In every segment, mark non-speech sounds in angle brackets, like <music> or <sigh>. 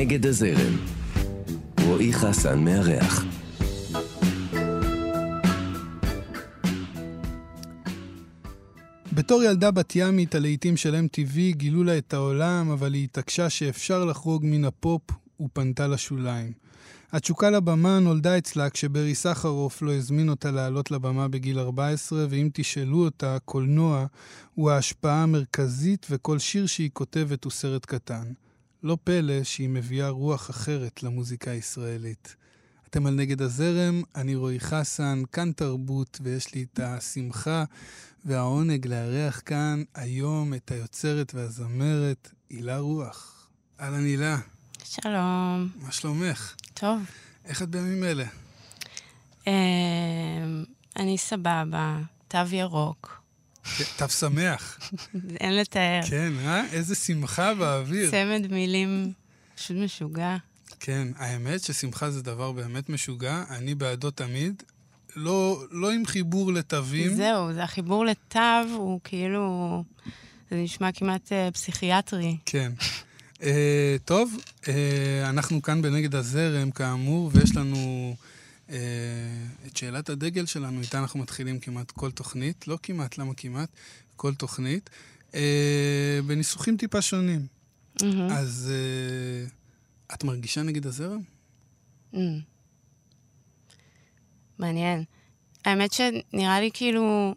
נגד הזרם. רועי חסן מארח. בתור ילדה בת ימית, הלהיטים של MTV גילו לה את העולם, אבל היא התעקשה שאפשר לחרוג מן הפופ ופנתה לשוליים. התשוקה לבמה נולדה אצלה כשברי סחרוף לא הזמין אותה לעלות לבמה בגיל 14, ואם תשאלו אותה, קולנוע הוא ההשפעה המרכזית וכל שיר שהיא כותבת הוא סרט קטן. לא פלא שהיא מביאה רוח אחרת למוזיקה הישראלית. אתם על נגד הזרם, אני רועי חסן, כאן תרבות, ויש לי את השמחה והעונג לארח כאן היום את היוצרת והזמרת הילה רוח. אהלן הילה. שלום. מה שלומך? טוב. איך את בימים אלה? אמ, אני סבבה, תו ירוק. תו שמח. אין לתאר. כן, אה? איזה שמחה באוויר. צמד מילים פשוט משוגע. כן, האמת ששמחה זה דבר באמת משוגע, אני בעדו תמיד. לא, לא עם חיבור לתווים. זהו, זה החיבור לתו הוא כאילו... זה נשמע כמעט uh, פסיכיאטרי. כן. uh, טוב, uh, אנחנו כאן בנגד הזרם, כאמור, ויש לנו את שאלת הדגל שלנו, איתה אנחנו מתחילים כמעט כל תוכנית, לא כמעט, למה כמעט? כל תוכנית, uh, בניסוחים טיפה שונים. Mm-hmm. אז uh, את מרגישה נגד הזרם? Mm. מעניין. האמת שנראה לי כאילו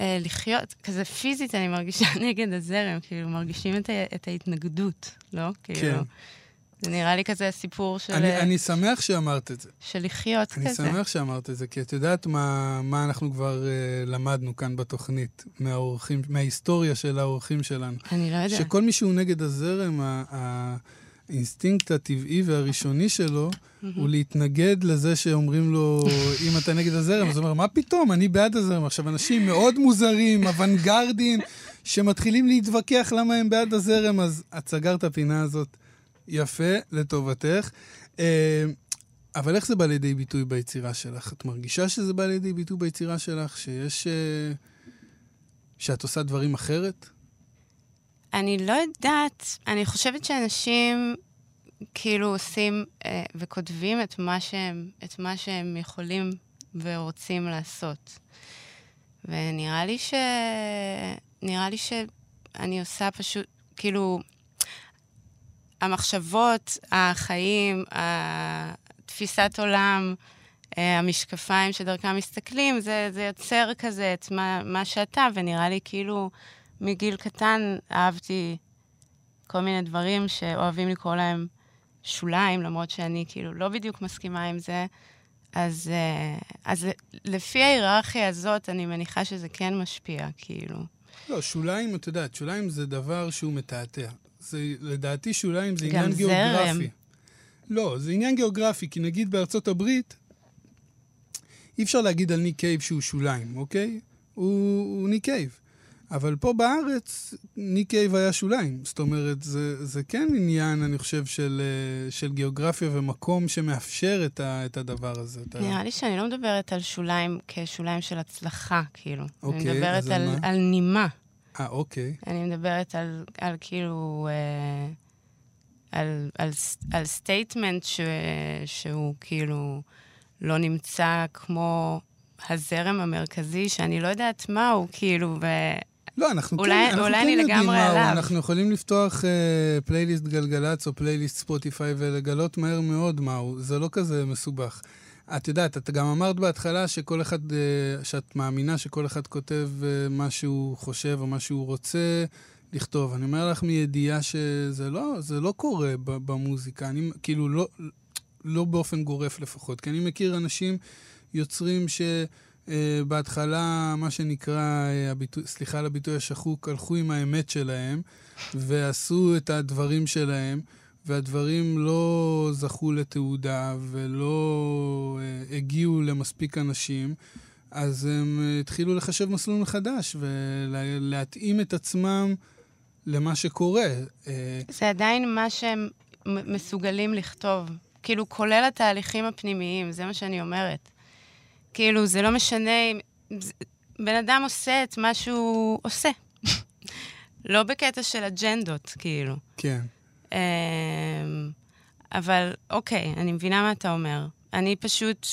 אה, לחיות, כזה פיזית אני מרגישה <laughs> נגד הזרם, כאילו מרגישים את, את ההתנגדות, לא? כאילו, כן. זה נראה לי כזה סיפור של... אני, אני שמח שאמרת את זה. של לחיות אני כזה. אני שמח שאמרת את זה, כי את יודעת מה, מה אנחנו כבר uh, למדנו כאן בתוכנית, מהאורחים, מההיסטוריה של האורחים שלנו. אני לא יודעת. שכל מי שהוא נגד הזרם, ה, ה, האינסטינקט הטבעי והראשוני שלו הוא להתנגד לזה שאומרים לו, <laughs> אם אתה נגד הזרם, אז הוא אומר, מה פתאום, אני בעד הזרם. עכשיו, אנשים מאוד מוזרים, אוונגרדים, שמתחילים להתווכח למה הם בעד הזרם, אז את סגרת הפינה הזאת יפה, לטובתך. אבל איך זה בא לידי ביטוי ביצירה שלך? את מרגישה שזה בא לידי ביטוי ביצירה שלך, שיש... שאת עושה דברים אחרת? אני לא יודעת, אני חושבת שאנשים כאילו עושים אה, וכותבים את מה, שהם, את מה שהם יכולים ורוצים לעשות. ונראה לי ש... נראה לי שאני עושה פשוט, כאילו, המחשבות, החיים, תפיסת עולם, אה, המשקפיים שדרכם מסתכלים, זה, זה יוצר כזה את מה, מה שאתה, ונראה לי כאילו... מגיל קטן אהבתי כל מיני דברים שאוהבים לקרוא להם שוליים, למרות שאני כאילו לא בדיוק מסכימה עם זה. אז, אה, אז לפי ההיררכיה הזאת, אני מניחה שזה כן משפיע, כאילו. לא, שוליים, את יודעת, שוליים זה דבר שהוא מתעתע. זה, לדעתי שוליים זה עניין גיאוגרפי. זרם. לא, זה עניין גיאוגרפי, כי נגיד בארצות הברית, אי אפשר להגיד על ניק קייב שהוא שוליים, אוקיי? הוא, הוא ניק קייב. אבל פה בארץ, ניק קייב היה שוליים. זאת אומרת, זה, זה כן עניין, אני חושב, של, אה, של גיאוגרפיה ומקום שמאפשר את, ה, את הדבר הזה. נראה לי שאני לא מדברת על שוליים כשוליים של הצלחה, כאילו. אוקיי, אני מדברת על, על, על נימה. אה, אוקיי. אני מדברת על, על כאילו... אה, על, על, על statement ש, שהוא כאילו לא נמצא כמו הזרם המרכזי, שאני לא יודעת מהו, כאילו, ו... לא, אנחנו אולי, כן, אנחנו אולי כן אני יודעים מהו. עליו. אנחנו יכולים לפתוח uh, פלייליסט גלגלצ או פלייליסט ספוטיפיי ולגלות מהר מאוד מהו. זה לא כזה מסובך. את יודעת, את גם אמרת בהתחלה שכל אחד, uh, שאת מאמינה שכל אחד כותב uh, מה שהוא חושב או מה שהוא רוצה לכתוב. אני אומר לך מידיעה שזה לא, לא קורה במוזיקה. אני, כאילו, לא, לא באופן גורף לפחות. כי אני מכיר אנשים, יוצרים ש... Uh, בהתחלה, מה שנקרא, הביטוי, סליחה על הביטוי השחוק, הלכו עם האמת שלהם ועשו את הדברים שלהם, והדברים לא זכו לתעודה ולא uh, הגיעו למספיק אנשים, אז הם uh, התחילו לחשב מסלול מחדש ולהתאים את עצמם למה שקורה. Uh, זה עדיין מה שהם מסוגלים לכתוב, כאילו, כולל התהליכים הפנימיים, זה מה שאני אומרת. כאילו, זה לא משנה אם... בן אדם עושה את מה שהוא עושה. <laughs> לא בקטע של אג'נדות, כאילו. כן. אמ, אבל אוקיי, אני מבינה מה אתה אומר. אני פשוט,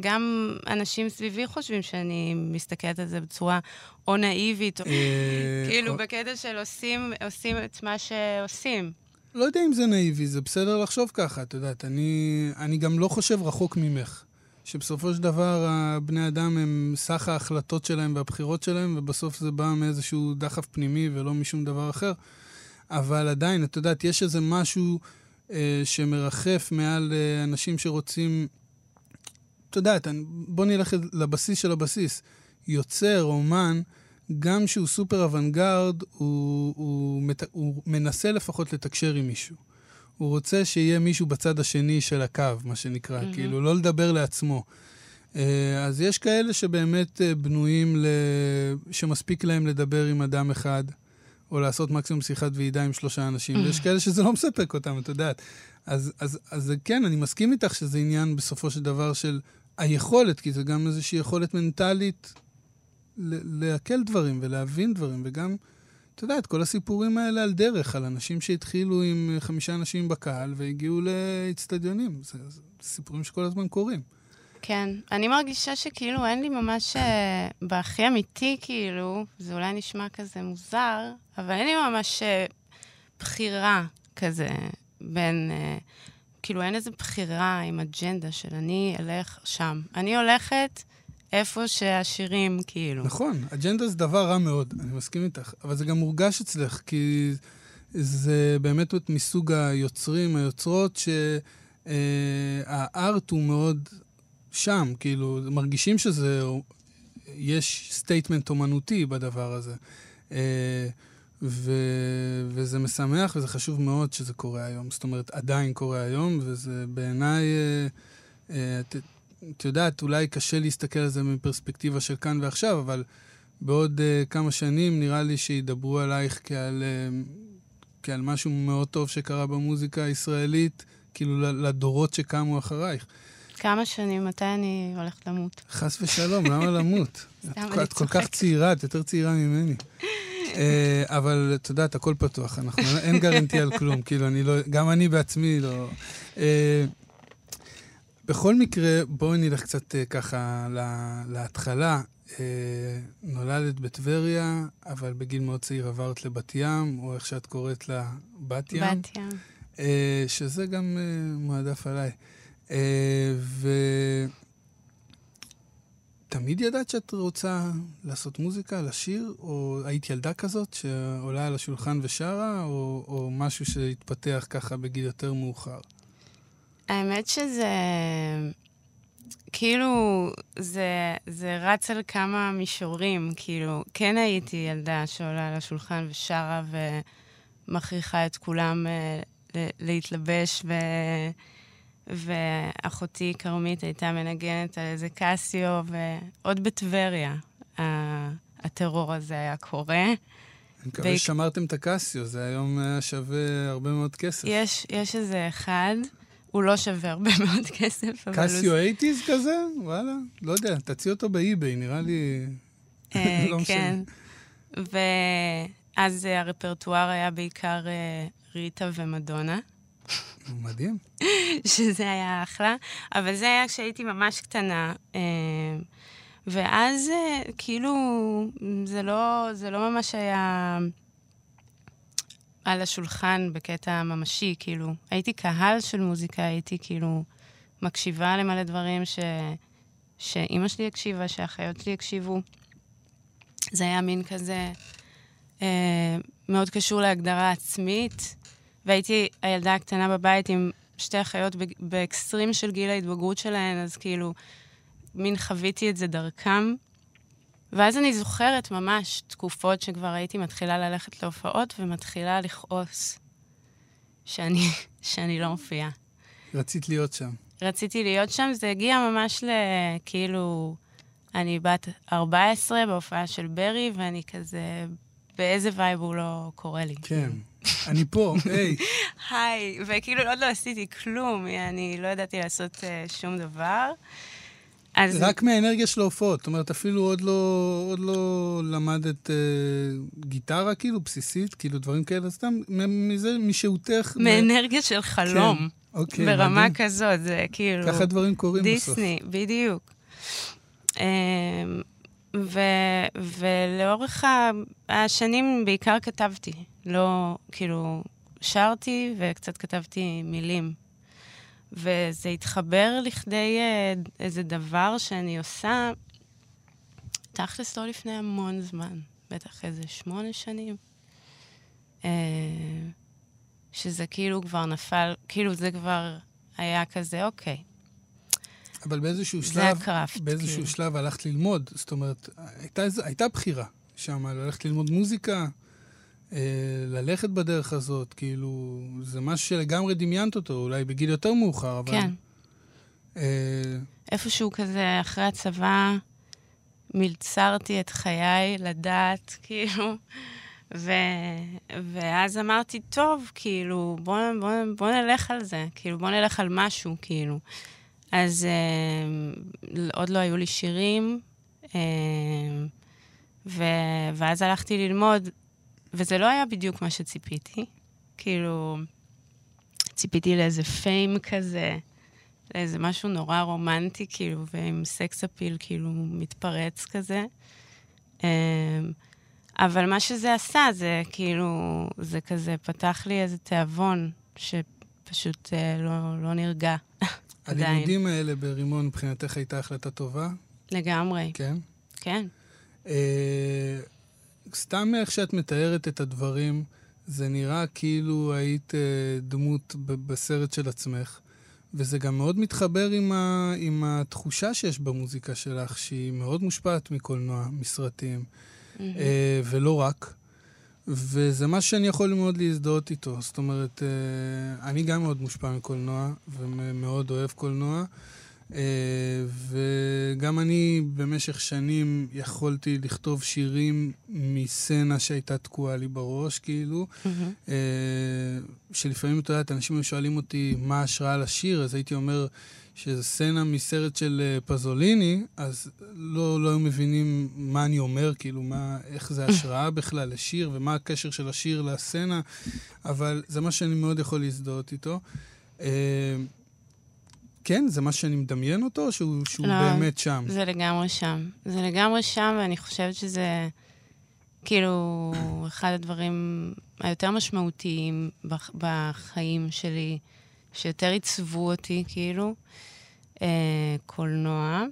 גם אנשים סביבי חושבים שאני מסתכלת על זה בצורה או נאיבית, או אה, <laughs> כאילו בקטע של עושים, עושים את מה שעושים. לא יודע אם זה נאיבי, זה בסדר לחשוב ככה, את יודעת. אני, אני גם לא חושב רחוק ממך. שבסופו של דבר הבני אדם הם סך ההחלטות שלהם והבחירות שלהם, ובסוף זה בא מאיזשהו דחף פנימי ולא משום דבר אחר. אבל עדיין, את יודעת, יש איזה משהו אה, שמרחף מעל אה, אנשים שרוצים... את יודעת, בוא נלך לבסיס של הבסיס. יוצר, אומן, גם שהוא סופר אוונגרד, הוא, הוא, מת, הוא מנסה לפחות לתקשר עם מישהו. הוא רוצה שיהיה מישהו בצד השני של הקו, מה שנקרא, mm-hmm. כאילו, לא לדבר לעצמו. אה, אז יש כאלה שבאמת אה, בנויים, ל... שמספיק להם לדבר עם אדם אחד, או לעשות מקסימום שיחת ועידה עם שלושה אנשים, ויש כאלה שזה לא מספק אותם, את יודעת. אז, אז, אז כן, אני מסכים איתך שזה עניין בסופו של דבר של היכולת, כי זה גם איזושהי יכולת מנטלית לעכל דברים ולהבין דברים, וגם, אתה יודע, את כל הסיפורים האלה על דרך, על אנשים שהתחילו עם חמישה אנשים בקהל והגיעו לאצטדיונים. זה, זה סיפורים שכל הזמן קורים. כן, אני מרגישה שכאילו אין לי ממש, אה, בהכי אמיתי, כאילו, זה אולי נשמע כזה מוזר, אבל אין לי ממש אה, בחירה כזה בין, אה, כאילו, אין איזו בחירה עם אג'נדה של אני אלך שם. אני הולכת איפה שהשירים, כאילו. נכון, אג'נדה זה דבר רע מאוד, אני מסכים איתך, אבל זה גם מורגש אצלך, כי זה באמת מסוג היוצרים, היוצרות, שה art הוא מאוד שם, כאילו, מרגישים שזה, יש statement אומנותי בדבר הזה. אה, ו, וזה משמח וזה חשוב מאוד שזה קורה היום. זאת אומרת, עדיין קורה היום, וזה בעיניי, אה, אה, את, את יודעת, אולי קשה להסתכל על זה מפרספקטיבה של כאן ועכשיו, אבל בעוד כמה שנים נראה לי שידברו עלייך כעל, כעל משהו מאוד טוב שקרה במוזיקה הישראלית, כאילו לדורות שקמו אחרייך. כמה שנים, מתי אני הולכת למות? חס ושלום, למה למות? <laughs> סתם, את, כל כך. צעירה, את יותר צעירה ממני. uh, <laughs> אבל את יודעת, הכל פתוח, אנחנו, אין גרנטי על כלום, כאילו, אני לא, גם אני בעצמי לא... Uh, בכל מקרה, בואי נלך קצת uh, ככה לה, להתחלה. נולדת בטבריה, אבל בגיל מאוד צעיר עברת לבת ים, או איך שאת קוראת לה, בת ים. בת ים. שזה גם מועדף עליי. Uh, ותמיד ידעת שאת רוצה לעשות מוזיקה, לשיר, או היית ילדה כזאת שעולה על השולחן ושרה, או, או משהו שהתפתח ככה בגיל יותר מאוחר? האמת שזה... כאילו, זה, זה רץ על כמה מישורים, כאילו, כן הייתי ילדה שעולה על השולחן ושרה ומכריחה את כולם אה, להתלבש, ו... ואחותי כרמית הייתה מנגנת על איזה קסיו, ועוד בטבריה הטרור הזה היה קורה. אני מקווה והיא- ששמרתם את הקסיו, זה היום היה שווה הרבה מאוד כסף. יש, יש איזה אחד, הוא לא שווה הרבה <laughs> מאוד כסף, אבל הוא... קסיו אייטיז כזה? וואלה, לא יודע, תציע אותו באי-ביי, נראה לי... אה, <laughs> לא. כן. ואז אה, הרפרטואר היה בעיקר אה, ריטה ומדונה, מדהים. <laughs> שזה היה אחלה, אבל זה היה כשהייתי ממש קטנה. אה, ואז אה, כאילו, זה לא, זה לא ממש היה על השולחן בקטע ממשי, כאילו. הייתי קהל של מוזיקה, הייתי כאילו מקשיבה למלא דברים ש... שאימא שלי הקשיבה, שאחיות שלי הקשיבו. זה היה מין כזה אה, מאוד קשור להגדרה עצמית, והייתי הילדה הקטנה בבית עם שתי אחיות באקסטרים של גיל ההתבגרות שלהן, אז כאילו, מין חוויתי את זה דרכם. ואז אני זוכרת ממש תקופות שכבר הייתי מתחילה ללכת להופעות ומתחילה לכעוס שאני, <laughs> שאני לא מופיעה. רצית להיות שם. רציתי להיות שם, זה הגיע ממש לכאילו, אני בת 14 בהופעה של ברי, ואני כזה, באיזה וייב הוא לא קורא לי. כן. אני פה, היי. היי, וכאילו עוד לא עשיתי כלום, אני לא ידעתי לעשות uh, שום דבר. אז רק מהאנרגיה של ההופעות. זאת אומרת, אפילו עוד לא, עוד לא למדת אה, גיטרה, כאילו, בסיסית, כאילו, דברים כאלה, סתם מזה, משהותך. מאנרגיה של חלום. כן. אוקיי, ברמה מדהים. כזאת, זה כאילו... ככה דברים קורים בסוף. דיסני, בדיוק. ו- ולאורך השנים בעיקר כתבתי, לא, כאילו, שרתי וקצת כתבתי מילים. וזה התחבר לכדי אה, איזה דבר שאני עושה, תכלס לא לפני המון זמן, בטח איזה שמונה שנים. אה, שזה כאילו כבר נפל, כאילו זה כבר היה כזה, אוקיי, אבל באיזשהו זה שלב, הקראפט. באיזשהו כאילו. שלב הלכת ללמוד. זאת אומרת, הייתה, הייתה בחירה שם, ללכת ללמוד מוזיקה, אה, ללכת בדרך הזאת, כאילו, זה משהו שלגמרי דמיינת אותו, אולי בגיל יותר מאוחר, אבל... כן. אה, איפשהו כזה, אחרי הצבא, מלצרתי את חיי לדעת, <laughs> כאילו, ו... ואז אמרתי, טוב, כאילו, בוא, בוא, בוא נלך על זה, כאילו, בוא נלך על משהו, כאילו. אז אה, עוד לא היו לי שירים, אה, ו... ואז הלכתי ללמוד, וזה לא היה בדיוק מה שציפיתי. כאילו, ציפיתי לאיזה פיים כזה, לאיזה משהו נורא רומנטי, כאילו, ועם סקס אפיל, כאילו, מתפרץ כזה. אמ, אבל מה שזה עשה, זה כאילו, זה כזה פתח לי איזה תיאבון שפשוט אה, לא, לא נרגע. <laughs> עדיין. הלימודים האלה ברימון מבחינתך הייתה החלטה טובה, לגמרי, כן? כן. אה, סתם איך שאת מתארת את הדברים, זה נראה כאילו היית אה, דמות בסרט של עצמך, וזה גם מאוד מתחבר עם, ה, עם התחושה שיש במוזיקה שלך, שהיא מאוד מושפעת מקולנוע, מסרטים, אה, ולא רק. וזה משהו שאני יכול מאוד להזדהות איתו. זאת אומרת, אה, אני גם מאוד מושפע מקולנוע, ומאוד אוהב קולנוע. אה, וגם אני במשך שנים יכולתי לכתוב שירים מסצנה שהייתה תקועה לי בראש, כאילו. מהמם. אה, שלפעמים, את יודעת, אנשים היו שואלים אותי מה ההשראה לשיר, אז הייתי אומר שזו סצנה מסרט של אה, פזוליני, אז לא, לא היו מבינים מה אני אומר, כאילו, מה, איך זה השראה <laughs> בכלל לשיר, ומה הקשר של השיר לסצנה, אבל זה מה שאני מאוד יכול להזדהות איתו. אה, כן, זה מה שאני מדמיין אותו, או שהוא, שהוא לא, באמת שם? זה לגמרי שם. זה לגמרי שם, ואני חושבת שזה כאילו אחד הדברים היותר משמעותיים בח- בחיים שלי, שיותר עיצבו אותי, כאילו, אה, קולנוע.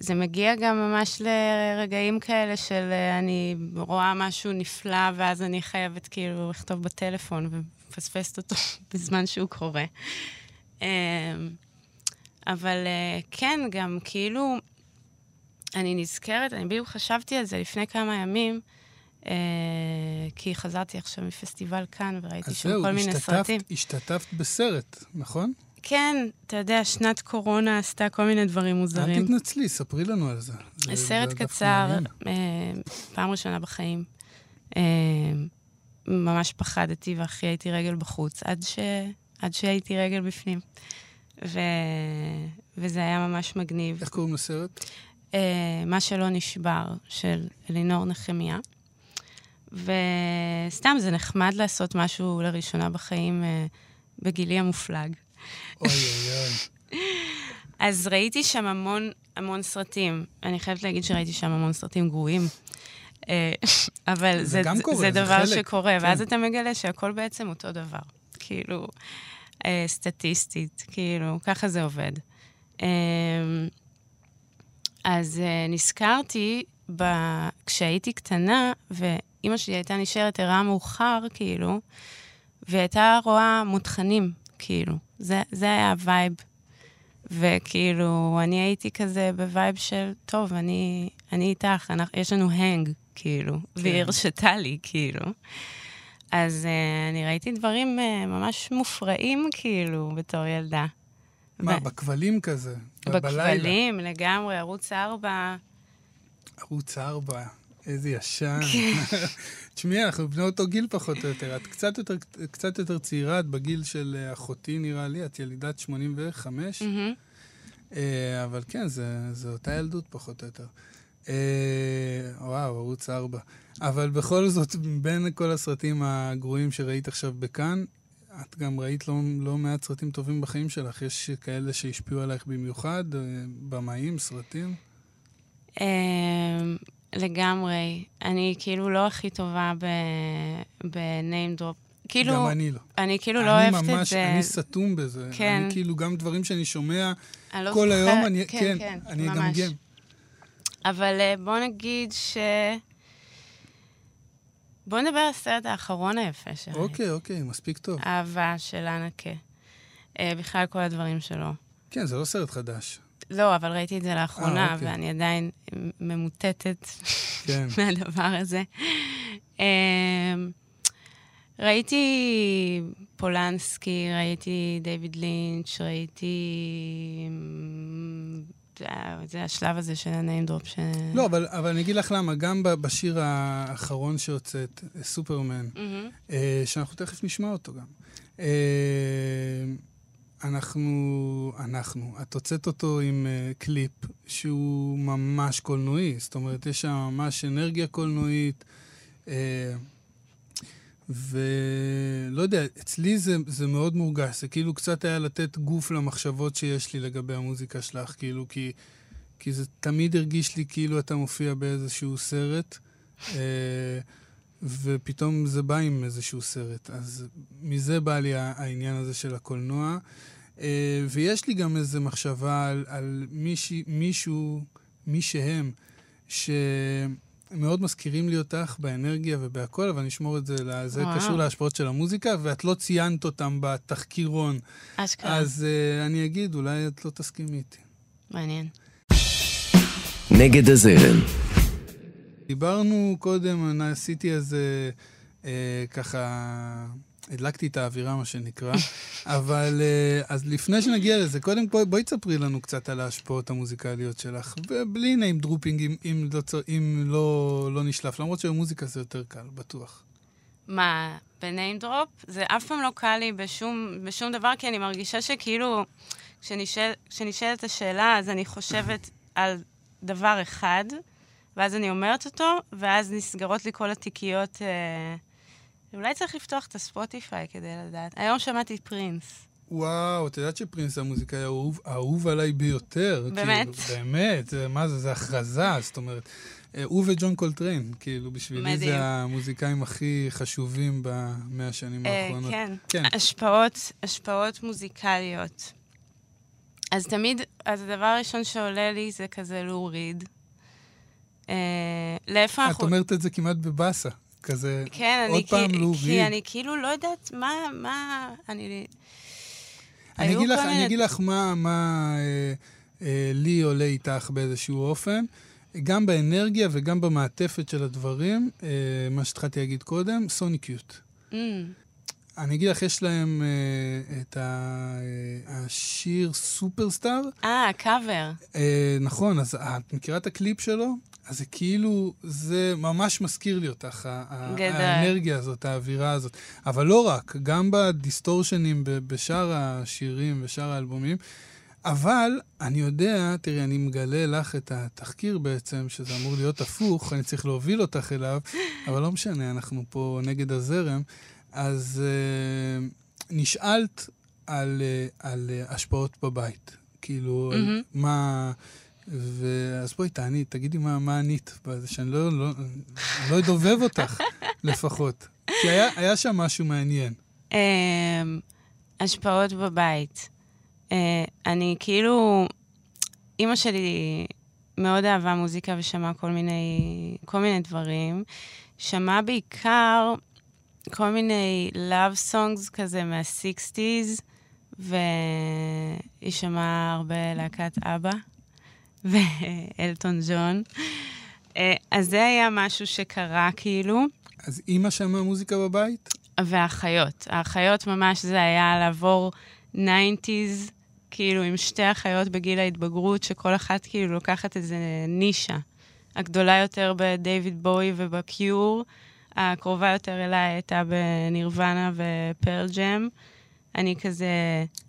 זה מגיע גם ממש לרגעים כאלה של אה, אני רואה משהו נפלא, ואז אני חייבת כאילו לכתוב בטלפון ומפספסת אותו <laughs> בזמן שהוא קורה. אה, אבל אה, כן, גם כאילו, אני נזכרת, אני בדיוק חשבתי על זה לפני כמה ימים, כי חזרתי עכשיו מפסטיבל כאן וראיתי אז שם זהו, כל מיני השתתפת, סרטים. השתתפת בסרט, נכון? כן, אתה יודע, שנת קורונה עשתה כל מיני דברים אל מוזרים. תתנצלי, ספרי לנו על זה. זה- סרט זה קצר, מעניין. אה, פעם ראשונה בחיים. אה, ממש פחדתי והכי הייתי רגל בחוץ, עד, ש... עד שהייתי רגל בפנים. ו... וזה היה ממש מגניב. איך קוראים לסרט? אה, מה שלא נשבר, של אלינור נחמיה. וסתם, זה נחמד לעשות משהו לראשונה בחיים אה, בגילי המופלג. אוי אוי אוי. אז ראיתי שם המון, המון סרטים. אני חייבת להגיד שראיתי שם המון סרטים גרועים. אה, אבל זה זה, קורה, זה זה דבר חלק, שקורה, כן. ואז אתה מגלה שהכל בעצם אותו דבר. כאילו, אה, סטטיסטית, כאילו, ככה זה עובד. אה, אז אה, נזכרתי ב... כשהייתי קטנה, ואימא שלי הייתה נשארת ערה מאוחר, כאילו, והיא הייתה רואה מותחנים, כאילו. זה, זה היה ה vibe. וכאילו, אני הייתי כזה ב vibe של, טוב, אני, אני איתך, אנחנו, יש לנו hang, כאילו, והיא הרשתה לי, כאילו. אז uh, אני ראיתי דברים uh, ממש מופרעים, כאילו, בתור ילדה. מה, ב- בכבלים כזה? ב- בלילה? בכבלים, לגמרי, ערוץ 4. ערוץ 4, איזה ישן. כן. <laughs> תשמעי, אנחנו בני אותו גיל פחות או יותר. את קצת יותר, קצת יותר צעירה, את בגיל של אה, אחותי נראה לי, את ילידת 85. מהמם. אה, אבל כן, זה, זה אותה ילדות פחות או יותר. אה, וואו, ערוץ 4. אבל בכל זאת, בין כל הסרטים הגרועים שראית עכשיו בכאן, את גם ראית לא, לא מעט סרטים טובים בחיים שלך. יש כאלה שהשפיעו עלייך במיוחד, במאים, סרטים? לגמרי. אני כאילו לא הכי טובה ב-name drop. כאילו... גם אני לא. אני כאילו לא אוהבת ממש, את זה. אני סתום בזה. כן. אני כאילו, גם דברים שאני שומע אני לא כל זוכרת- היום, אני, כן, כן, כן, אני ממש. אגמגם. אבל אה, בוא נגיד ש... בוא נדבר על הסרט האחרון היפה שראיתי. אוקיי, אוקיי, מספיק טוב. אהבה של אנקה. אה, בכלל כל הדברים שלו. כן, זה לא סרט חדש. לא, אבל ראיתי את זה לאחרונה, אה, אוקיי. ואני עדיין ממוטטת כן. <laughs> מהדבר הזה. אמ, ראיתי פולנסקי, ראיתי דיוויד לינץ', ראיתי... אמ, זה היה- זה השלב הזה של ה name drop ש... לא, אבל, אבל אני אגיד לך למה, גם בשיר האחרון שהוצאת, סופרמן. אה, שאנחנו תכף נשמע אותו גם. אנחנו, אנחנו, את הוצאת אותו עם אה, קליפ שהוא ממש קולנועי, זאת אומרת, יש שם ממש אנרגיה קולנועית, אה, ולא יודע, אצלי זה, זה מאוד מורגש, זה כאילו קצת היה לתת גוף למחשבות שיש לי לגבי המוזיקה שלך, כאילו, כי, כי זה תמיד הרגיש לי כאילו אתה מופיע באיזשהו סרט. אה, ופתאום זה בא עם איזשהו סרט. אז מזה בא לי העניין הזה של הקולנוע. אה, ויש לי גם איזו מחשבה על, על מישהי, מישהו, מי שהם, שמאוד מזכירים לי אותך באנרגיה ובהכל, אבל אני אשמור את זה, לה- זה וואו. קשור להשפעות של המוזיקה, ואת לא ציינת אותם בתחקירון. אשכרה. אז אה, אני אגיד, אולי את לא תסכימי איתי. מעניין. נגד הזרם, דיברנו קודם, אני עשיתי איזה, אה, ככה, הדלקתי את האווירה, מה שנקרא, <laughs> אבל אה, אז לפני שנגיע לזה, קודם כל בואי תספרי לנו קצת על ההשפעות המוזיקליות שלך, ובלי name dropping אם, אם, לא, אם לא, לא נשלף, למרות שבמוזיקה זה יותר קל, בטוח. מה, בניים דרופ? זה אף פעם לא קל לי בשום, בשום דבר, כי אני מרגישה שכאילו, כשנשאל, כשנשאלת השאלה, אז אני חושבת על דבר אחד, ואז אני אומרת אותו, ואז נסגרות לי כל התיקיות. אה... אולי צריך לפתוח את הספוטיפיי כדי לדעת. היום שמעתי פרינס. וואו, את יודעת שפרינס זה המוזיקאי האהוב, האהוב עליי ביותר. באמת? כאילו, באמת, מה זה, זה הכרזה, זאת אומרת. אה, הוא וג'ון קולטריין, כאילו, בשבילי מדהים. זה המוזיקאים הכי חשובים במאה השנים אה, האחרונות. כן. כן. השפעות, השפעות מוזיקליות. אז תמיד, אז הדבר הראשון שעולה לי זה כזה להוריד. אה, לאיפה את. אומרת את זה כמעט בבאסה, כזה, כן, אני, עוד פעם כי, להוריד. כי אני כאילו לא יודעת מה, מה, אני... אני אגיד לך, אני אגיד לך מה, מה אה, אה, לי עולה איתך באיזשהו אופן, גם באנרגיה וגם במעטפת של הדברים, אה, מה שהתחלתי להגיד קודם, Sonic Youth. Mm, אני אגיד לך, יש להם אה, את ה, אה, השיר Superstar. אה, קאבר. אה, נכון, אז את מכירה את הקליפ שלו? אז זה כאילו, זה ממש מזכיר לי אותך, גדול. האנרגיה הזאת, האווירה הזאת. אבל לא רק, גם בדיסטורשנים בשאר השירים ושאר האלבומים. אבל אני יודע, תראי, אני מגלה לך את התחקיר בעצם, שזה אמור להיות הפוך, אני צריך להוביל אותך אליו, אבל לא משנה, אנחנו פה נגד הזרם. אז uh, נשאלת על, uh, על uh, השפעות בבית. כאילו, mm-hmm. מה... ו... אז בואי, תעני, תגידי מה, מה ענית, שאני לא, לא, לא אדובב אותך, לפחות. כי היה, היה שם משהו מעניין. אמ, השפעות בבית. אה, אני כאילו, אימא שלי מאוד אהבה מוזיקה ושמעה כל מיני, כל מיני דברים. שמעה בעיקר כל מיני love songs כזה מה-60's, והיא שמעה הרבה להקת אבא ואלטון ג'ון. אה, אז זה היה משהו שקרה כאילו. אז אימא שמעה מוזיקה בבית? והאחיות. האחיות ממש זה היה לעבור 90's, כאילו עם שתי אחיות בגיל ההתבגרות, שכל אחת כאילו לוקחת איזה נישה. הגדולה יותר בדייוויד בואי ובקיור, הקרובה יותר אליי הייתה בנירוונה ופרל ג'ם. אני כזה...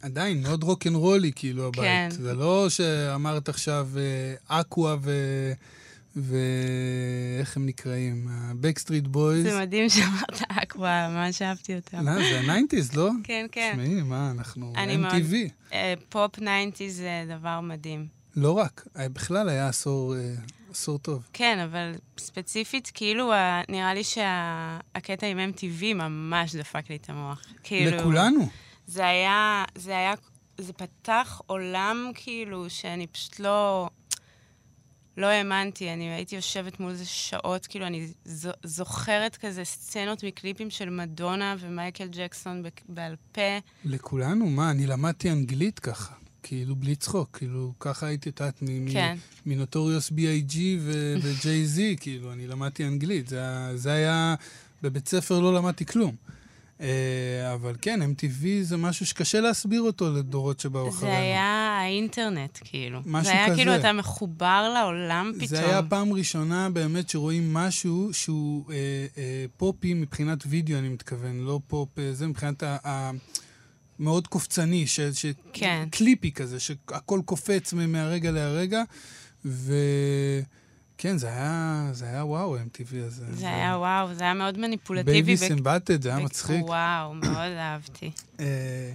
עדיין, מאוד רוקנרולי, כאילו, הבית. כן. זה לא שאמרת עכשיו אה, אקווה ו... ואיך הם נקראים? ה-Backstreet Boys. זה מדהים שאמרת אקווה, ממש אהבתי אותם. לא, זה ה-90's, לא? כן, כן. תשמעי, מה, אנחנו MTV. אה, פופ 90 זה דבר מדהים. לא רק, אה, בכלל היה עשור, עשור טוב. כן, אבל ספציפית, כאילו, נראה לי שהקטע עם MTV ממש דפק לי את המוח. כאילו... לכולנו. זה היה, זה היה, זה פתח עולם, כאילו, שאני פשוט לא... לא האמנתי, אני הייתי יושבת מול זה שעות, כאילו, אני זוכרת כזה סצנות מקליפים של מדונה ומייקל ג'קסון בעל פה. לכולנו, מה, אני למדתי אנגלית ככה. כאילו, בלי צחוק, כאילו, ככה הייתי, את יודעת, כן. מנוטוריוס B.I.G. ו-J.Z, <laughs> כאילו, אני למדתי אנגלית. זה, זה היה, בבית ספר לא למדתי כלום. אה, אבל כן, MTV זה משהו שקשה להסביר אותו לדורות שבאו זה אחרינו. היה האינטרנט, כאילו. משהו זה היה כזה. כאילו, אתה מחובר לעולם פתאום. זה היה פעם ראשונה באמת שרואים משהו שהוא אה, אה, poppy מבחינת וידאו, אני מתכוון, לא פופ, אה, זה מבחינת ה... ה מאוד קופצני, ש, ש, כן. קליפי כזה, שהכל קופץ מהרגע להרגע, וכן, זה היה, זה היה וואו, MTV הזה. זה היה וואו, זה היה מאוד מניפולטיבי. Beavis and Butt-Head, זה היה מצחיק. וואו, מאוד אהבתי. <clears throat> אה,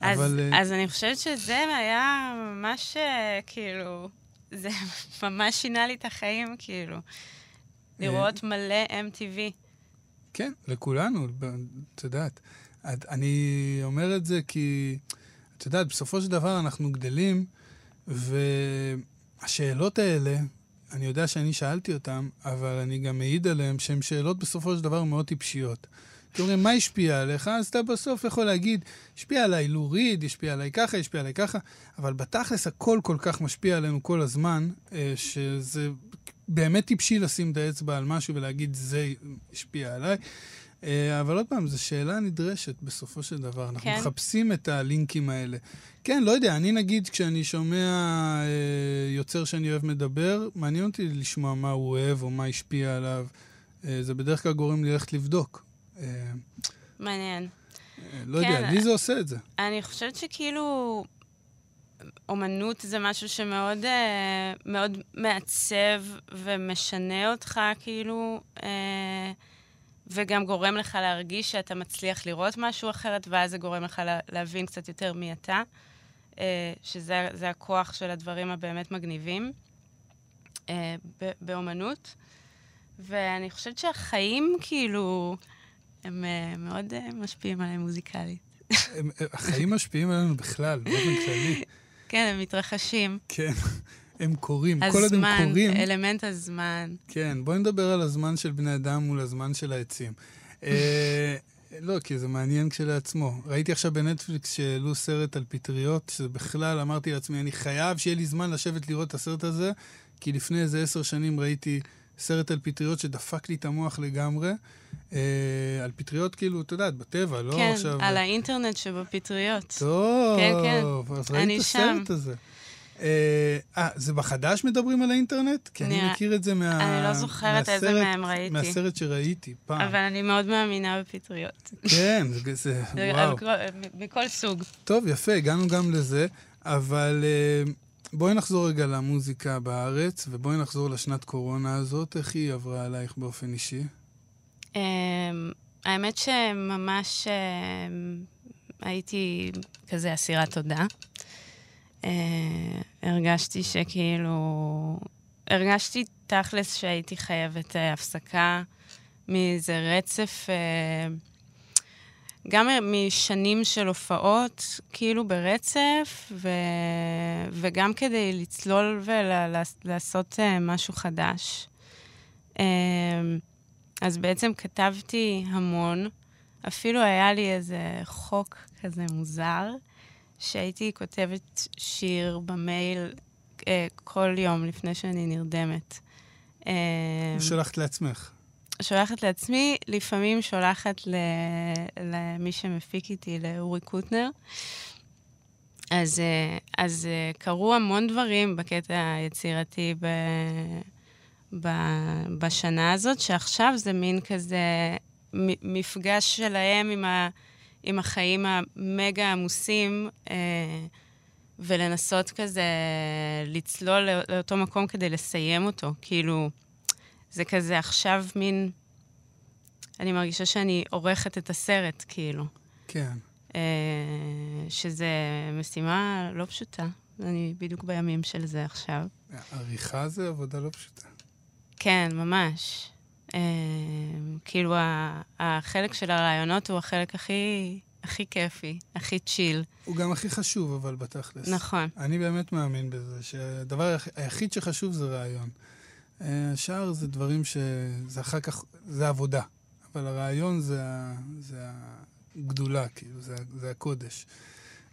אז, אבל... אה, אז אני חושבת שזה היה ממש, אה, כאילו, זה <laughs> ממש שינה לי את החיים, כאילו. לראות מלא MTV. כן, לכולנו, את יודעת. את- אני אומר את זה כי, את יודעת, בסופו של דבר אנחנו גדלים, והשאלות האלה, אני יודע שאני שאלתי אותן, אבל אני גם מעיד עליהן שהן שאלות בסופו של דבר מאוד טיפשיות. כי אומרים, מה השפיע עליך? אז אתה בסוף יכול להגיד, השפיע עליי לוריד, השפיע עליי ככה, השפיע עליי ככה, אבל בתכלס הכל כל כך משפיע עלינו כל הזמן, אה, שזה באמת טיפשי לשים את האצבע על משהו ולהגיד, זה השפיע עליי. אה, אבל עוד פעם, זו שאלה נדרשת בסופו של דבר. אנחנו כן. מחפשים את הלינקים האלה. כן, לא יודע, אני נגיד, כשאני שומע אה, יוצר שאני אוהב מדבר, מעניין אותי לשמוע מה הוא אוהב או מה השפיע עליו. אה, זה בדרך כלל גורם לי ללכת לבדוק. אה, מעניין. אה, לא כן, יודע, לי זה עושה את זה. אני חושבת שכאילו, אומנות זה משהו שמאוד אה, מאוד מעצב ומשנה אותך, כאילו, אה, וגם גורם לך להרגיש שאתה מצליח לראות משהו אחרת, ואז זה גורם לך לה, להבין קצת יותר מי אתה, אה, שזה זה הכוח של הדברים הבאמת מגניבים אה, באומנות. ואני חושבת שהחיים, כאילו, הם אה, מאוד משפיעים עליי מוזיקלית. החיים משפיעים עלינו בכלל, באופן כללי. <laughs> כן, הם מתרחשים. כן, הם קורים. כל עוד הם הזמן, קורים, אלמנט הזמן. כן, בואי נדבר על הזמן של בני אדם מול הזמן של העצים. אה, <laughs> לא, כי זה מעניין כשלעצמו. ראיתי עכשיו בנטפליקס שהעלו סרט על פטריות, שזה בכלל, אמרתי לעצמי, אני חייב שיהיה לי זמן לשבת לראות את הסרט הזה, כי לפני איזה עשר שנים ראיתי סרט על פטריות שדפק לי את המוח לגמרי. אה, על פטריות, כאילו, את יודעת, בטבע, לא כן, עכשיו... על האינטרנט שבפטריות. טוב, כן, כן. אז ראית אני את. הסרט הזה. אה, אה, זה בחדש מדברים על האינטרנט? כי אני נראה- מכיר את זה מה... אני לא זוכרת איזה מהסרט- מהם ראיתי. מהסרט שראיתי פעם. אבל אני מאוד מאמינה בפטריות. כן, זה- זה... <laughs> וואו. מכל סוג. טוב, יפה, הגענו גם לזה, אבל אה, בואי נחזור רגע למוזיקה בארץ, ובואי נחזור לשנת קורונה הזאת. איך היא עברה עלייך באופן אישי? אמ, האמת שממש אמ, הייתי כזה אסירת תודה. אה, הרגשתי שכאילו... הרגשתי תכלס שהייתי חייבת אה, הפסקה מאיזה רצף, אה, גם משנים של הופעות, כאילו ברצף, ו... וגם כדי לצלול ולעשות משהו חדש. אז בעצם כתבתי המון. אפילו היה לי איזה חוק כזה מוזר, שהייתי כותבת שיר במייל אה, כל יום לפני שאני נרדמת. אה, שלחת לעצמך. שולחת לעצמי, לפעמים שולחת ל... למי שמפיק איתי, לאורי קוטנר. אז, אה, אז אה, קרו המון דברים בקטע היצירתי ב... ב... בשנה הזאת, שעכשיו זה מין כזה מ- מפגש שלהם עם, ה... עם החיים המגה עמוסים, אה, ולנסות כזה לצלול לא- לאותו מקום כדי לסיים אותו. כאילו, זה כזה עכשיו מין... אני מרגישה שאני עורכת את הסרט, כאילו. כן. אה, שזה משימה לא פשוטה. אני בדיוק בימים של זה עכשיו. עריכה זה עבודה לא פשוטה. כן, ממש. אה, כאילו, החלק של הרעיונות הוא החלק הכי, הכי כיפי, הכי צ'יל. הוא גם הכי חשוב, אבל בתכלס. נכון. אני באמת מאמין בזה, שהדבר היח- היחיד שחשוב זה רעיון. אה, השאר זה דברים ש... זה אחר כך, זה עבודה. אבל הרעיון זה. זה הגדולה, כאילו, זה, זה הקודש.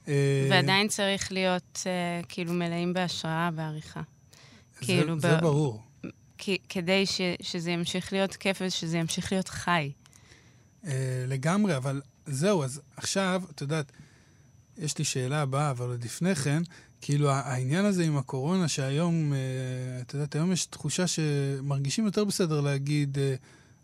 אה, ועדיין צריך להיות אה, כאילו מלאים בהשראה בעריכה. כאילו, זה, זה ב- ברור. כדי ש, שזה ימשיך להיות כיף ושזה ימשיך להיות חי. אה, לגמרי, אבל זהו, אז עכשיו, את יודעת, יש לי שאלה הבאה, אבל עוד לפני כן, כאילו העניין הזה עם הקורונה, שהיום, אה, את יודעת, היום יש תחושה שמרגישים יותר בסדר להגיד, אה,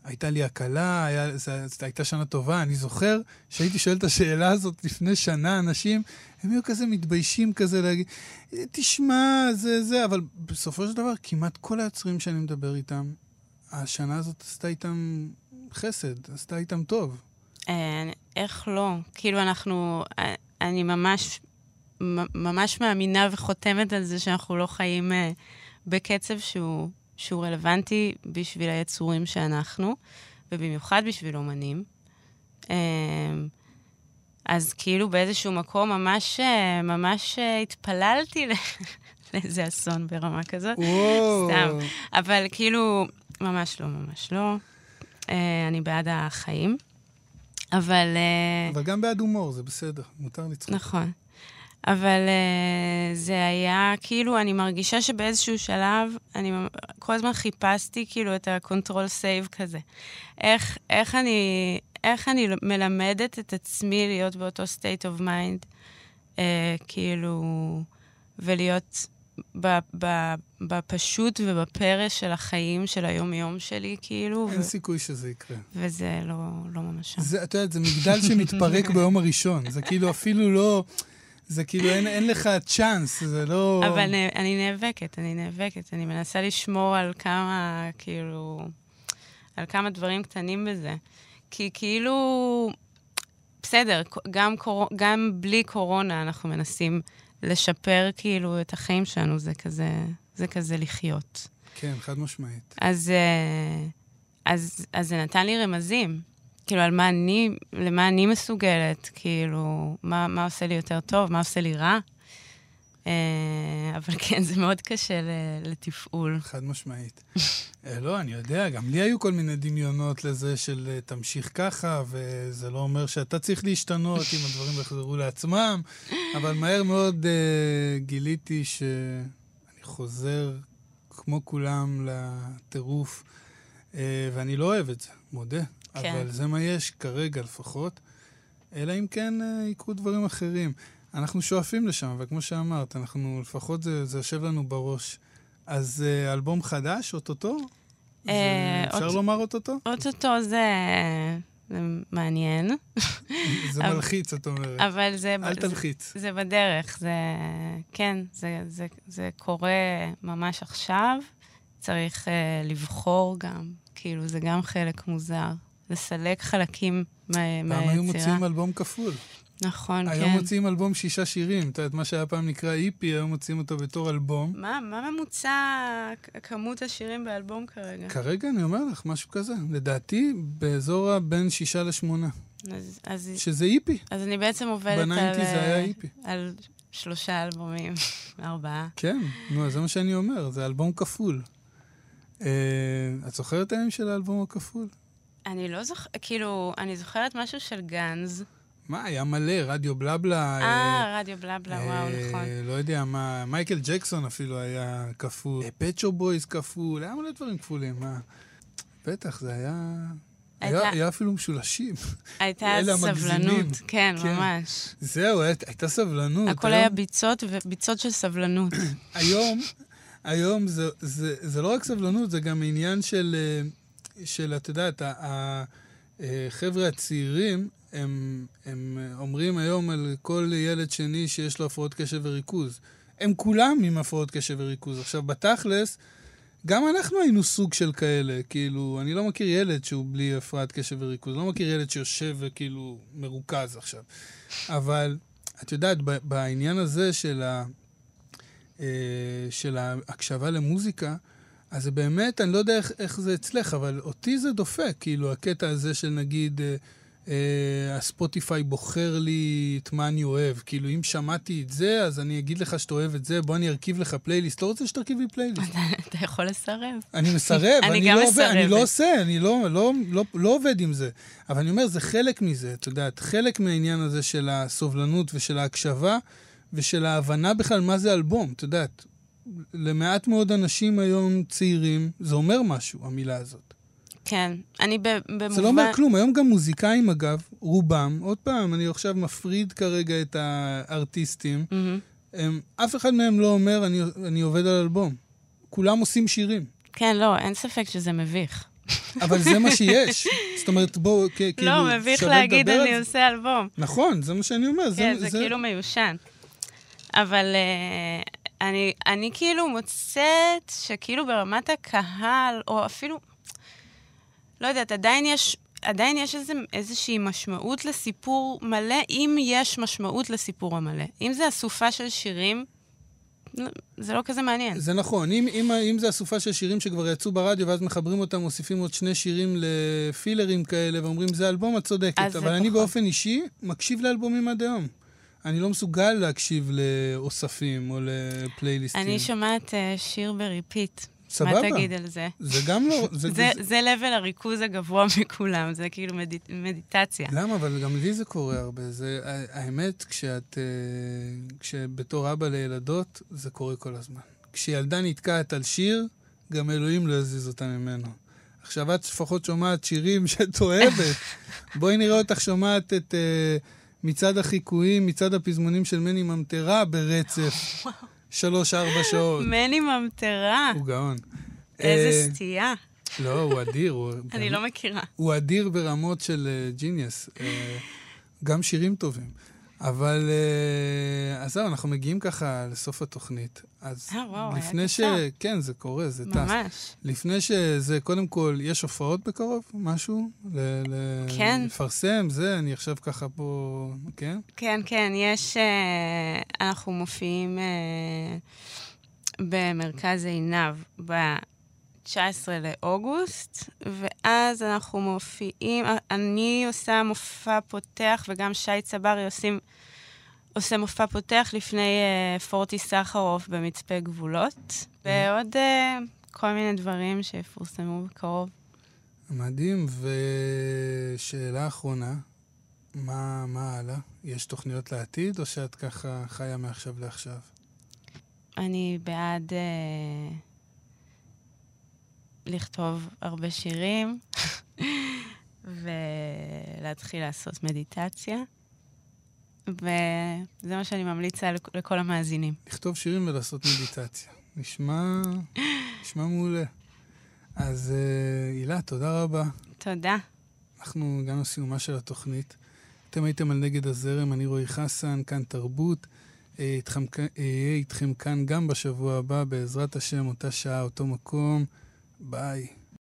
הייתה לי הקלה, זה, זה, הייתה שנה טובה. אני זוכר שהייתי שואל את השאלה הזאת לפני שנה, אנשים, הם היו כזה מתביישים כזה להגיד, "אה, תשמע, זה זה, אבל בסופו של דבר, כמעט כל היוצרים שאני מדבר איתם, השנה הזאת עשתה איתם חסד, עשתה איתם טוב. אה, איך לא? כאילו, אנחנו... אה, אני ממש, ממש מאמינה וחותמת על זה שאנחנו לא חיים אה, בקצב שהוא, שהוא רלוונטי בשביל היצורים שאנחנו, ובמיוחד בשביל אומנים. אה, אז כאילו באיזשהו מקום ממש, אה, ממש אה, התפללתי <laughs> לאיזה אסון ברמה כזאת. וואו. סתם. אבל כאילו, ממש לא, ממש לא. אה, אני בעד החיים. אבל... אבל גם בעד הומור, זה בסדר, מותר לצחוק. נכון. אבל uh, זה היה, כאילו, אני מרגישה שבאיזשהו שלב, אני כל הזמן חיפשתי, כאילו, את ה-control save כזה. איך, איך, אני, איך אני מלמדת את עצמי להיות באותו state of mind, uh, כאילו, ולהיות ב, ב, בפשוט ובפרש של החיים של היום-יום שלי, כאילו, אין ו- סיכוי שזה יקרה. וזה לא, לא ממש שם. זה, את יודעת, זה מגדל שמתפרק ביום הראשון. זה כאילו אפילו לא... זה כאילו אין, אין לך צ'אנס, זה לא... אבל אני נאבקת, אני נאבקת. אני מנסה לשמור על כמה, כאילו, על כמה דברים קטנים בזה. כי כאילו, בסדר, גם, קור... גם בלי קורונה אנחנו מנסים לשפר כאילו את החיים שלנו, זה כזה, זה כזה לחיות. כן, חד משמעית. אז, אה, אז, אז זה נתן לי רמזים, כאילו, על מה אני, למה אני מסוגלת, כאילו, מה, מה עושה לי יותר טוב, מה עושה לי רע. אה, אבל <laughs> כן, זה מאוד קשה לתפעול. חד משמעית. אה, לא, אני יודע, גם לי היו כל מיני דמיונות לזה של אה, תמשיך ככה, וזה לא אומר שאתה צריך להשתנות אם הדברים <laughs> יחזרו לעצמם, אבל מהר מאוד uh, גיליתי שאני חוזר, כמו כולם, לטירוף, uh, ואני לא אוהב את זה, מודה. כן. אבל זה מה יש כרגע לפחות, אלא אם כן uh, יקרו דברים אחרים. אנחנו שואפים לשם, אבל כמו שאמרת, אנחנו, לפחות זה, זה יושב לנו בראש. אז uh, אלבום חדש, אוטוטו? זה- אה, אפשר לומר אוטוטו? אוטוטו זה, זה מעניין, <laughs> זה מלחיץ, את אומרת. אבל זה... אל זה- תלחיץ. זה בדרך, זה... כן, זה, זה, זה קורה ממש עכשיו. צריך uh, לבחור גם, כאילו, זה גם חלק מוזר. לסלק חלקים מה, פעם מהיצירה. היו מוציאים אלבום כפול. נכון, היום כן. מוציאים אלבום שישה שירים. את יודעת, מה שהיה פעם נקרא איפי, היום מוציאים אותו בתור אלבום. מה, מה ממוצע כמות השירים באלבום כרגע? כרגע אני אומר לך, משהו כזה. לדעתי, באזור הבין שישה לשמונה. אז, אז, שזה EP. אז אני בעצם עובדת על, ב nineties זה היה אה, EP. על שלושה אלבומים, <laughs> ארבעה. כן, נו, זה מה שאני אומר, זה אלבום כפול. אה, את זוכרת הימים של האלבום הכפול? אני לא זוכרת, כאילו, אני זוכרת משהו של Guns. מה, היה מלא, רדיו בלבלה. אה, רדיו בלבלה, וואו, אה, נכון. לא יודע מה, מייקל ג'קסון אפילו היה כפול. Pet Shop Boys כפול, היה מלא דברים כפולים, מה? בטח, זה היה... הייתה- היה, היה אפילו משולשים. <laughs> הייתה. סבלנות, כן, כן. ממש. זהו, היית- הייתה סבלנות. הכל היום- היה ביצות וביצות של סבלנות. <coughs> היום, היום זה, זה, זה לא רק סבלנות, זה גם עניין של, אה, של את יודעת, החבר'ה הצעירים, הם, הם אומרים היום על כל ילד שני שיש לו הפרעות קשב וריכוז. הם כולם עם הפרעות קשב וריכוז. עכשיו, בתכלס, גם אנחנו היינו סוג של כאלה. כאילו, אני לא מכיר ילד שהוא בלי הפרעת קשב וריכוז. לא מכיר ילד שיושב וכאילו מרוכז עכשיו. אבל, את יודעת, בעניין הזה של, ה, אה, של ההקשבה למוזיקה, אז זה באמת, אני לא יודע איך, איך זה אצלך, אבל אותי זה דופק, כאילו, הקטע הזה של נגיד... אה, אה, הספוטיפיי בוחר לי את מה אני אוהב. כאילו, אם שמעתי את זה, אז אני אגיד לך שאתה אוהב את זה, בוא אני ארכיב לך פלייליסט. לא רוצה שתרכיב לי פלייליסט. אתה יכול לסרב. אני מסרב, <laughs> אני גם לא מסרבת. אני לא עושה, אני לא, לא, לא, לא עובד עם זה. אבל אני אומר, זה חלק מזה, את יודעת, חלק מהעניין הזה של הסובלנות ושל ההקשבה ושל ההבנה בכלל מה זה אלבום, את יודעת. למעט מאוד אנשים היום צעירים, זה אומר משהו, המילה הזאת. כן, אני במובן... זה לא אומר כלום. היום גם מוזיקאים, אגב, רובם, עוד פעם, אני עכשיו מפריד כרגע את הארטיסטים, mm-hmm. הם, אף אחד מהם לא אומר, אני, אני עובד על אלבום. כולם עושים שירים. כן, לא, אין ספק שזה מביך. אבל זה מה <laughs> שיש. זאת אומרת, בואו, כאילו, לא, מביך להגיד אני זה. עושה אלבום. נכון, זה מה שאני אומר. כן, זה, זה, זה כאילו מיושן. אבל uh, אני, אני כאילו מוצאת שכאילו ברמת הקהל, או אפילו... לא יודעת, עדיין יש, עדיין יש איזה, איזושהי משמעות לסיפור מלא, אם יש משמעות לסיפור המלא. אם זה אסופה של שירים, זה לא כזה מעניין. זה נכון. אם, אם, אם זה אסופה של שירים שכבר יצאו ברדיו, ואז מחברים אותם, מוסיפים עוד שני שירים לפילרים כאלה, ואומרים, זה אלבום, את צודקת. אבל אני פחות. באופן אישי מקשיב לאלבומים עד היום. אני לא מסוגל להקשיב לאוספים או לפלייליסטים. אני שומעת uh, שיר ב repeat. סבבה. מה תגיד על זה? זה גם לא... <laughs> זה, זה, זה, זה level הריכוז הגבוה <laughs> מכולם, זה כאילו מדיט, מדיטציה. למה? אבל גם לי זה קורה הרבה. זה, האמת, כשאת... אה, כשבתור אבא לילדות, זה קורה כל הזמן. כשילדה נתקעת על שיר, גם אלוהים לא יזיז אותה ממנו. עכשיו את לפחות שומעת שירים <laughs> שאת אוהבת. בואי נראה אותך שומעת את uh, מצעד החיקויים, מצעד הפזמונים של מני ממטרה ברצף. <laughs> שלוש-ארבע שעות. מני ממטרה. הוא גאון. איזה אה, סטייה. לא, הוא אדיר. <laughs> אני לא מכירה. הוא אדיר ברמות של ג'יניוס. אה, אה, גם שירים טובים. אבל uh, אז זהו, אנחנו מגיעים ככה לסוף התוכנית. אז אה, וואו, לפני ש... קצר. כן, זה קורה, זה. טס. ממש. לפני שזה, קודם כל, יש הופעות בקרוב? משהו? ל... ל... כן. לפרסם, זה, אני עכשיו ככה פה, כן? כן, כן, יש... Uh, אנחנו מופיעים uh, במרכז עינב ב... 19 לאוגוסט, ואז אנחנו מופיעים, אני עושה מופע פותח, וגם שי צברי עושים, עושה מופע פותח לפני uh, פורטי סחרוף במצפה גבולות, ועוד uh, כל מיני דברים שיפורסמו בקרוב. מדהים, ושאלה אחרונה, מה, מה הלאה? יש תוכניות לעתיד, או שאת ככה חיה מעכשיו לעכשיו? אני בעד... Uh, לכתוב הרבה שירים <laughs> ולהתחיל לעשות מדיטציה. וזה מה שאני ממליצה לכל המאזינים. לכתוב שירים ולעשות מדיטציה. נשמע, נשמע מעולה. אז uh, הילה, תודה רבה. תודה. אנחנו הגענו לסיומה של התוכנית. אתם הייתם על נגד הזרם, אני רועי חסן, כאן תרבות. אהיה איתכם כאן גם בשבוע הבא, בעזרת השם, אותה שעה, אותו מקום. Bye.